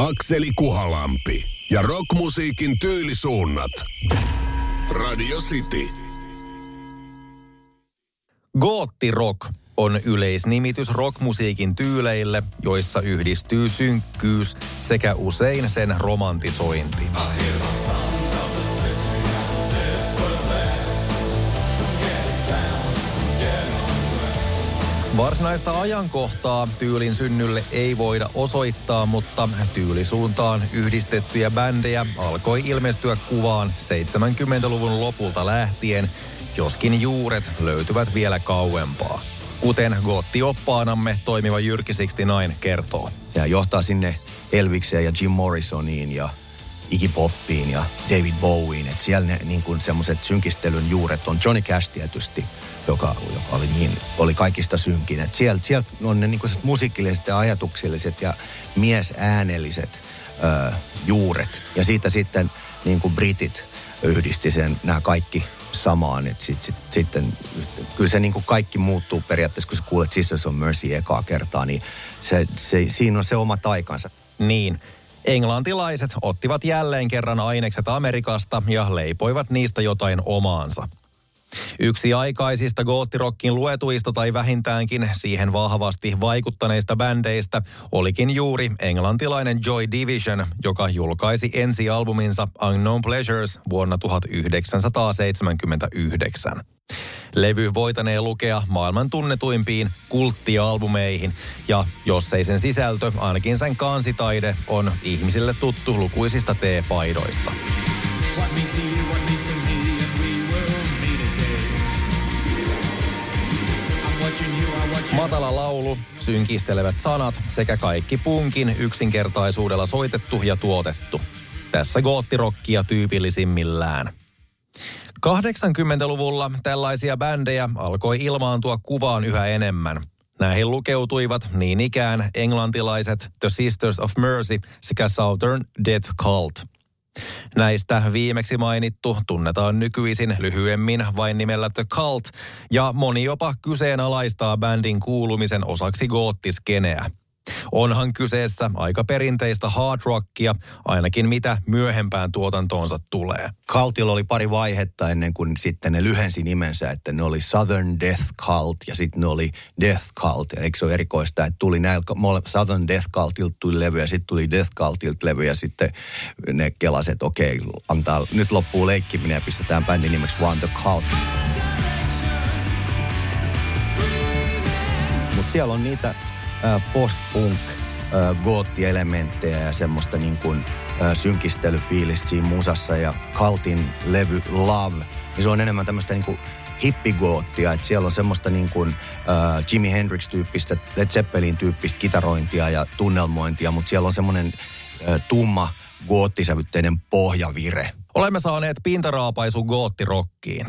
Akseli Kuhalampi ja rockmusiikin tyylisuunnat. Radio City. Gootti rock on yleisnimitys rockmusiikin tyyleille, joissa yhdistyy synkkyys sekä usein sen romantisointi. Varsinaista ajankohtaa tyylin synnylle ei voida osoittaa, mutta tyylisuuntaan yhdistettyjä bändejä alkoi ilmestyä kuvaan 70-luvun lopulta lähtien, joskin juuret löytyvät vielä kauempaa. Kuten Gotti-oppaanamme toimiva Jyrki 69 kertoo. Sehän johtaa sinne Elvikseen ja Jim Morrisoniin ja Iggy Poppiin ja David Bowien. Että siellä ne niin kuin semmoiset synkistelyn juuret on Johnny Cash tietysti, joka, joka oli, niin, oli kaikista synkin. Että sieltä, sieltä on ne niin kuin musiikilliset ja ajatukselliset ja miesäänelliset ö, juuret. Ja siitä sitten niin kuin britit yhdisti sen nämä kaikki samaan. Että sit, sit, sitten kyllä se niin kuin kaikki muuttuu periaatteessa, kun sä kuulet Sisters of Mercy ekaa kertaa, niin se, se, siinä on se oma taikansa. Niin. Englantilaiset ottivat jälleen kerran ainekset Amerikasta ja leipoivat niistä jotain omaansa. Yksi aikaisista goottirockin luetuista tai vähintäänkin siihen vahvasti vaikuttaneista bändeistä olikin juuri englantilainen Joy Division, joka julkaisi ensialbuminsa Unknown Pleasures vuonna 1979. Levy voitanee lukea maailman tunnetuimpiin kulttialbumeihin, ja jos ei sen sisältö, ainakin sen kansitaide on ihmisille tuttu lukuisista teepaidoista. What means to you, what means to me, and we will meet again. Matala laulu, synkistelevät sanat sekä kaikki punkin yksinkertaisuudella soitettu ja tuotettu. Tässä goottirokkia tyypillisimmillään. 80-luvulla tällaisia bändejä alkoi ilmaantua kuvaan yhä enemmän. Näihin lukeutuivat niin ikään englantilaiset The Sisters of Mercy sekä Southern Death Cult. Näistä viimeksi mainittu tunnetaan nykyisin lyhyemmin vain nimellä The Cult, ja moni jopa kyseenalaistaa bändin kuulumisen osaksi goottiskeneä. Onhan kyseessä aika perinteistä hard rockia, ainakin mitä myöhempään tuotantoonsa tulee. Cultilla oli pari vaihetta ennen kuin sitten ne lyhensi nimensä, että ne oli Southern Death Cult ja sitten ne oli Death Cult. Eikö se ole erikoista, että tuli näillä Southern Death Cultilta tuli levy ja sitten tuli Death Cultilta levy ja sitten ne kelaset, okei, antaa, nyt loppuu leikkiminen ja pistetään bändin nimeksi One The Cult. Mutta siellä on niitä post-punk gootti-elementtejä ja semmoista niin kuin synkistelyfiilistä siinä musassa ja Kaltin levy Love, niin se on enemmän tämmöistä niin kuin hippigoottia, että siellä on semmoista niin kuin uh, Jimi Hendrix-tyyppistä, Led Zeppelin-tyyppistä kitarointia ja tunnelmointia, mutta siellä on semmoinen uh, tumma goottisävytteinen pohjavire. Olemme saaneet pintaraapaisu goottirokkiin.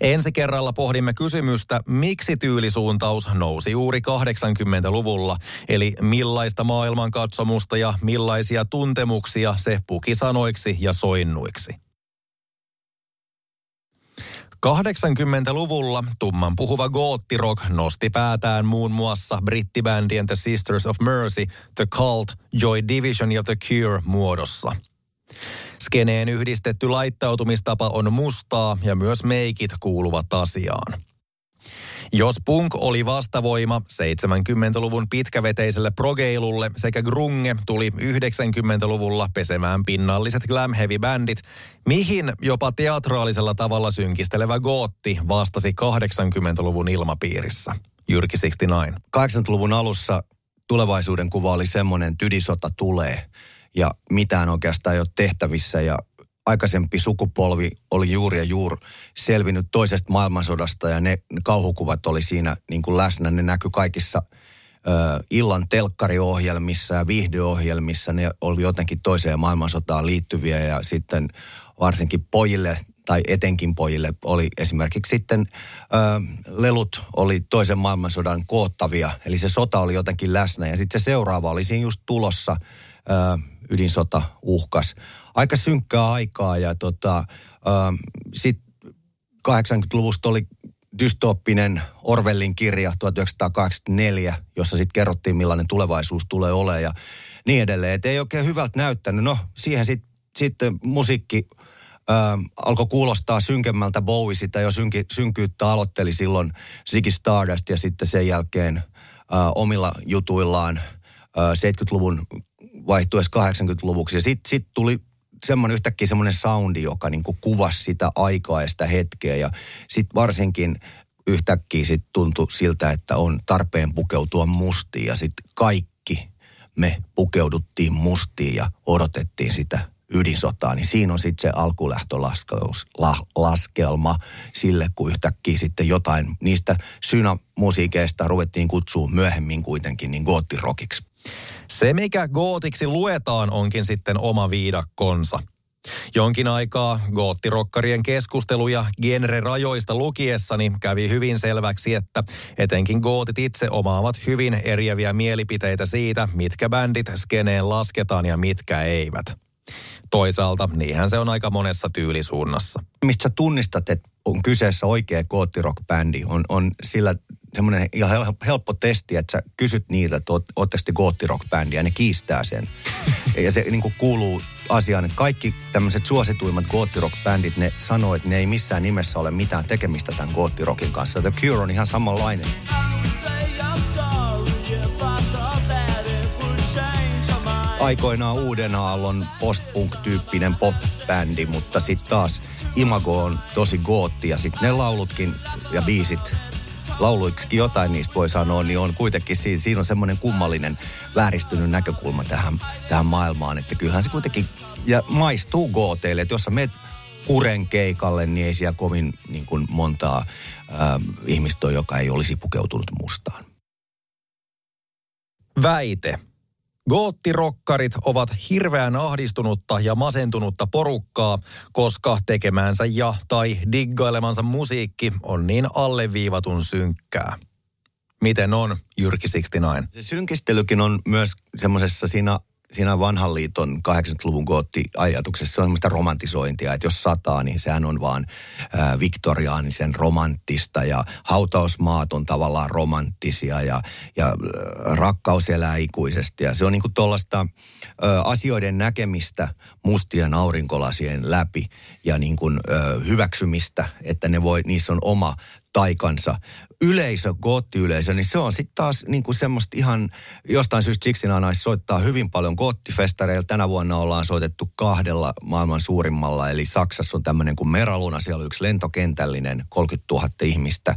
Ensi kerralla pohdimme kysymystä, miksi tyylisuuntaus nousi juuri 80-luvulla, eli millaista maailmankatsomusta ja millaisia tuntemuksia se puki sanoiksi ja soinnuiksi. 80-luvulla tumman puhuva goottirock nosti päätään muun muassa brittibändien The Sisters of Mercy, The Cult, Joy Division ja The Cure muodossa – Skeneen yhdistetty laittautumistapa on mustaa ja myös meikit kuuluvat asiaan. Jos punk oli vastavoima 70-luvun pitkäveteiselle progeilulle sekä grunge tuli 90-luvulla pesemään pinnalliset glam heavy bändit, mihin jopa teatraalisella tavalla synkistelevä gootti vastasi 80-luvun ilmapiirissä. Jyrki 69. 80-luvun alussa tulevaisuuden kuva oli semmoinen, että ydisota tulee – ja mitään oikeastaan ei ole tehtävissä ja aikaisempi sukupolvi oli juuri ja juuri selvinnyt toisesta maailmansodasta ja ne kauhukuvat oli siinä niin kuin läsnä. Ne näkyi kaikissa ö, illan telkkariohjelmissa ja viihdeohjelmissa. Ne oli jotenkin toiseen maailmansotaan liittyviä ja sitten varsinkin pojille tai etenkin pojille oli esimerkiksi sitten ö, lelut oli toisen maailmansodan koottavia. Eli se sota oli jotenkin läsnä ja sitten se seuraava oli siinä just tulossa – ydinsota uhkas. Aika synkkää aikaa ja tota, sitten 80-luvusta oli dystooppinen Orwellin kirja 1984, jossa sitten kerrottiin, millainen tulevaisuus tulee olemaan ja niin edelleen. Että ei oikein hyvältä näyttänyt. No, siihen sitten sit musiikki äh, alkoi kuulostaa synkemmältä Bowie sitä jo synki, synkyyttä aloitteli silloin Ziggy Stardust ja sitten sen jälkeen äh, omilla jutuillaan äh, 70-luvun vaihtuessa 80-luvuksi. Ja sitten sit tuli semmoinen yhtäkkiä semmoinen soundi, joka niin kuin kuvasi sitä aikaa ja sitä hetkeä. Ja sitten varsinkin yhtäkkiä sitten tuntui siltä, että on tarpeen pukeutua mustiin. Ja sitten kaikki me pukeuduttiin mustiin ja odotettiin sitä ydinsotaa, niin siinä on sitten se alkulähtölaskelma sille, kun yhtäkkiä sitten jotain niistä synamusiikeista ruvettiin kutsua myöhemmin kuitenkin niin goottirokiksi. Se, mikä gootiksi luetaan, onkin sitten oma viidakkonsa. Jonkin aikaa goottirokkarien keskusteluja genre-rajoista lukiessani kävi hyvin selväksi, että etenkin gootit itse omaavat hyvin eriäviä mielipiteitä siitä, mitkä bändit skeneen lasketaan ja mitkä eivät. Toisaalta niinhän se on aika monessa tyylisuunnassa. Mistä tunnistat, että on kyseessä oikea goottirock-bändi, on, on sillä semmoinen ihan helppo testi, että sä kysyt niiltä, että ootteko te goottirock-bändiä, ja ne kiistää sen. ja se niin kuuluu asiaan, että kaikki tämmöiset suosituimmat goottirock-bändit, ne sanoo, että ne ei missään nimessä ole mitään tekemistä tämän goottirockin kanssa. The Cure on ihan samanlainen. aikoinaan uuden aallon post-punk-tyyppinen pop-bändi, mutta sitten taas Imago on tosi gootti ja sitten ne laulutkin ja biisit lauluiksi jotain niistä voi sanoa, niin on kuitenkin siinä, siinä on semmoinen kummallinen vääristynyt näkökulma tähän, tähän maailmaan, että kyllähän se kuitenkin ja maistuu gooteille, että jos sä meet kuren keikalle, niin ei siellä kovin niin kuin montaa äh, ihmistä joka ei olisi pukeutunut mustaan. Väite. Goottirokkarit ovat hirveän ahdistunutta ja masentunutta porukkaa, koska tekemäänsä ja tai diggailemansa musiikki on niin alleviivatun synkkää. Miten on, Jyrki 69? Se synkistelykin on myös semmoisessa siinä siinä vanhan liiton 80-luvun gootti-ajatuksessa on semmoista romantisointia, että jos sataa, niin sehän on vaan äh, viktoriaanisen romanttista ja hautausmaat on tavallaan romanttisia ja, ja rakkaus elää ikuisesti. Ja se on niinku tuollaista äh, asioiden näkemistä mustien aurinkolasien läpi ja niin kuin, äh, hyväksymistä, että ne voi, niissä on oma taikansa yleisö, goottiyleisö, niin se on sitten taas niin kuin semmoista ihan, jostain syystä siksi nais soittaa hyvin paljon goottifestareilla. Tänä vuonna ollaan soitettu kahdella maailman suurimmalla, eli Saksassa on tämmöinen kuin Meraluna, siellä on yksi lentokentällinen, 30 000 ihmistä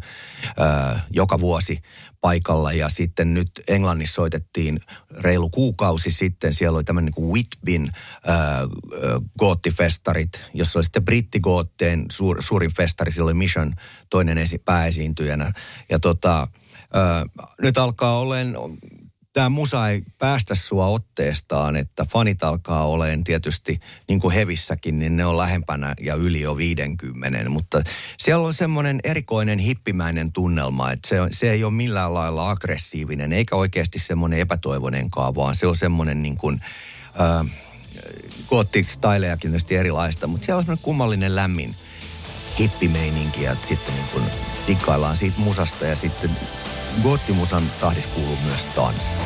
ää, joka vuosi paikalla. Ja sitten nyt Englannissa soitettiin reilu kuukausi sitten, siellä oli tämmöinen niin Whitbin ää, goottifestarit, jossa oli sitten brittigootteen suur, suurin festari, siellä oli Mission toinen esi, pääesiintyjänä. Ja tota, ää, nyt alkaa olemaan tämä musa ei päästä sua otteestaan, että fanit alkaa olemaan tietysti, niin kuin hevissäkin, niin ne on lähempänä ja yli jo 50. Mutta siellä on semmoinen erikoinen hippimäinen tunnelma, että se, se ei ole millään lailla aggressiivinen, eikä oikeasti semmoinen epätoivonenkaan, vaan se on semmoinen niin kuin, äh, goottik-stylejakin tietysti erilaista, mutta siellä on semmoinen kummallinen lämmin hippimeininki ja sitten niin kuin diggaillaan siitä musasta ja sitten Goottimusan tahdis kuuluu myös tanssi.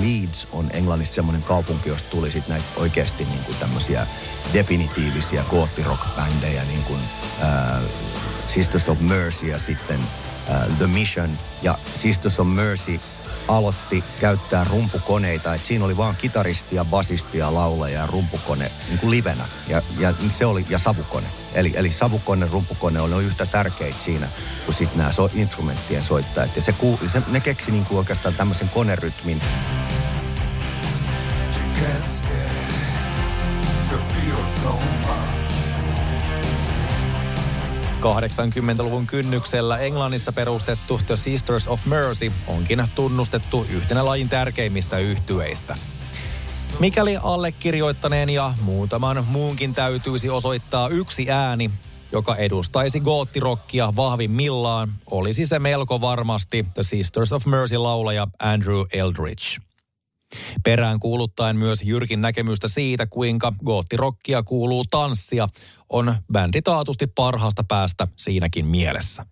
Leeds on Englannissa semmoinen kaupunki, josta tuli sitten näitä oikeasti niin kuin tämmöisiä definitiivisia goottirock-bändejä, niin kuin äh, Sisters of Mercy ja sitten äh, The Mission. Ja Sisters of Mercy aloitti käyttää rumpukoneita. Et siinä oli vaan kitaristi ja basisti ja laulaja ja rumpukone niin kuin livenä. Ja, ja se oli, ja savukone. Eli, eli savukone, rumpukone oli yhtä tärkeitä siinä kuin sitten nämä so, instrumenttien soittajat. Ja se, se, ne keksi niin kuin oikeastaan tämmöisen konerytmin. 80-luvun kynnyksellä Englannissa perustettu The Sisters of Mercy onkin tunnustettu yhtenä lajin tärkeimmistä yhtyeistä. Mikäli allekirjoittaneen ja muutaman muunkin täytyisi osoittaa yksi ääni, joka edustaisi goottirokkia vahvimmillaan, olisi se melko varmasti The Sisters of Mercy laulaja Andrew Eldridge. Perään kuuluttaen myös Jyrkin näkemystä siitä, kuinka goottirokkia kuuluu tanssia, on bändi taatusti parhaasta päästä siinäkin mielessä.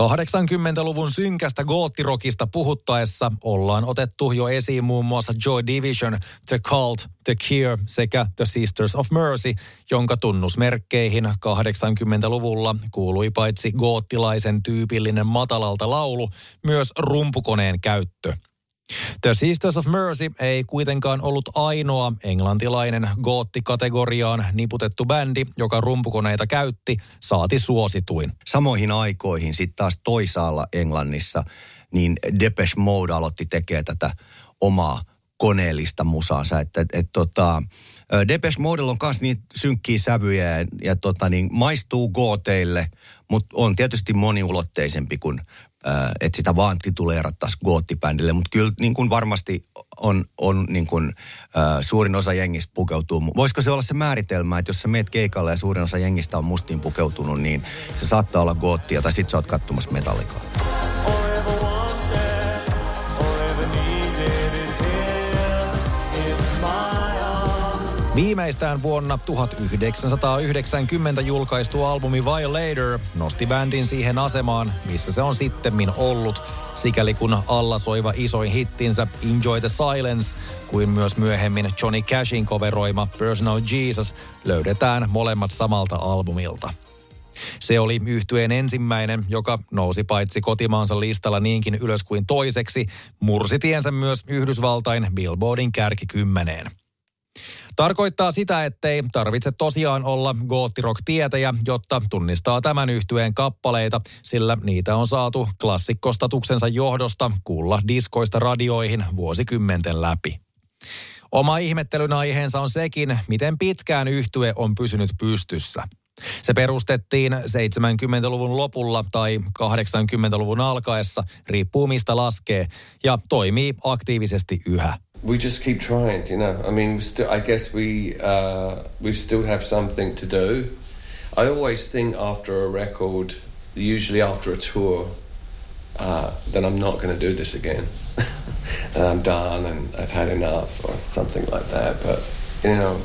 80-luvun synkästä goottirokista puhuttaessa ollaan otettu jo esiin muun muassa Joy Division, The Cult, The Cure sekä The Sisters of Mercy, jonka tunnusmerkkeihin 80-luvulla kuului paitsi goottilaisen tyypillinen matalalta laulu, myös rumpukoneen käyttö – The Sisters of Mercy ei kuitenkaan ollut ainoa englantilainen goottikategoriaan niputettu bändi, joka rumpukoneita käytti, saati suosituin. Samoihin aikoihin sitten taas toisaalla Englannissa, niin Depeche Mode aloitti tekemään tätä omaa koneellista musaansa. Että et, et, tota, Depeche Mode on myös niitä synkkiä sävyjä ja, ja tota, niin, maistuu gooteille, mutta on tietysti moniulotteisempi kuin että sitä vaan tituleerattaisiin goottibändille, mutta kyllä niin kuin varmasti on, on niin kuin, äh, suurin osa jengistä pukeutuu. Voisiko se olla se määritelmä, että jos sä meet keikalle ja suurin osa jengistä on mustiin pukeutunut, niin se saattaa olla goottia tai sit sä oot katsomassa metallikaa. Viimeistään vuonna 1990 julkaistu albumi Violator nosti bändin siihen asemaan, missä se on sittemmin ollut, sikäli kun alla soiva isoin hittinsä Enjoy the Silence, kuin myös myöhemmin Johnny Cashin coveroima Personal Jesus löydetään molemmat samalta albumilta. Se oli yhtyeen ensimmäinen, joka nousi paitsi kotimaansa listalla niinkin ylös kuin toiseksi, mursitiensä myös Yhdysvaltain Billboardin kärkikymmeneen. Tarkoittaa sitä, ettei tarvitse tosiaan olla goottirock-tietäjä, jotta tunnistaa tämän yhtyeen kappaleita, sillä niitä on saatu klassikkostatuksensa johdosta kuulla diskoista radioihin vuosikymmenten läpi. Oma ihmettelyn aiheensa on sekin, miten pitkään yhtye on pysynyt pystyssä. Se perustettiin 70-luvun lopulla tai 80-luvun alkaessa, riippuu mistä laskee, ja toimii aktiivisesti yhä. We just keep trying, you know. I mean, still, I guess we uh, we still have something to do. I always think after a record, usually after a tour, uh, that I'm not going to do this again, and I'm done and I've had enough or something like that. But you know,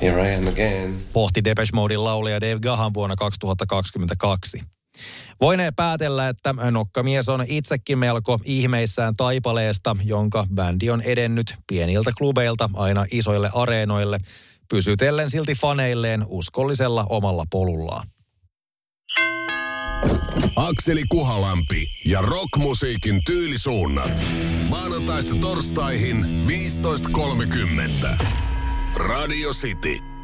here I am again. Pohti Depeche Modein laulija Dave Gahan vuonna 2022. Voinee päätellä, että nokkamies on itsekin melko ihmeissään taipaleesta, jonka bändi on edennyt pieniltä klubeilta aina isoille areenoille, pysytellen silti faneilleen uskollisella omalla polullaan. Akseli Kuhalampi ja rockmusiikin tyylisuunnat. Maanantaista torstaihin 15.30. Radio City.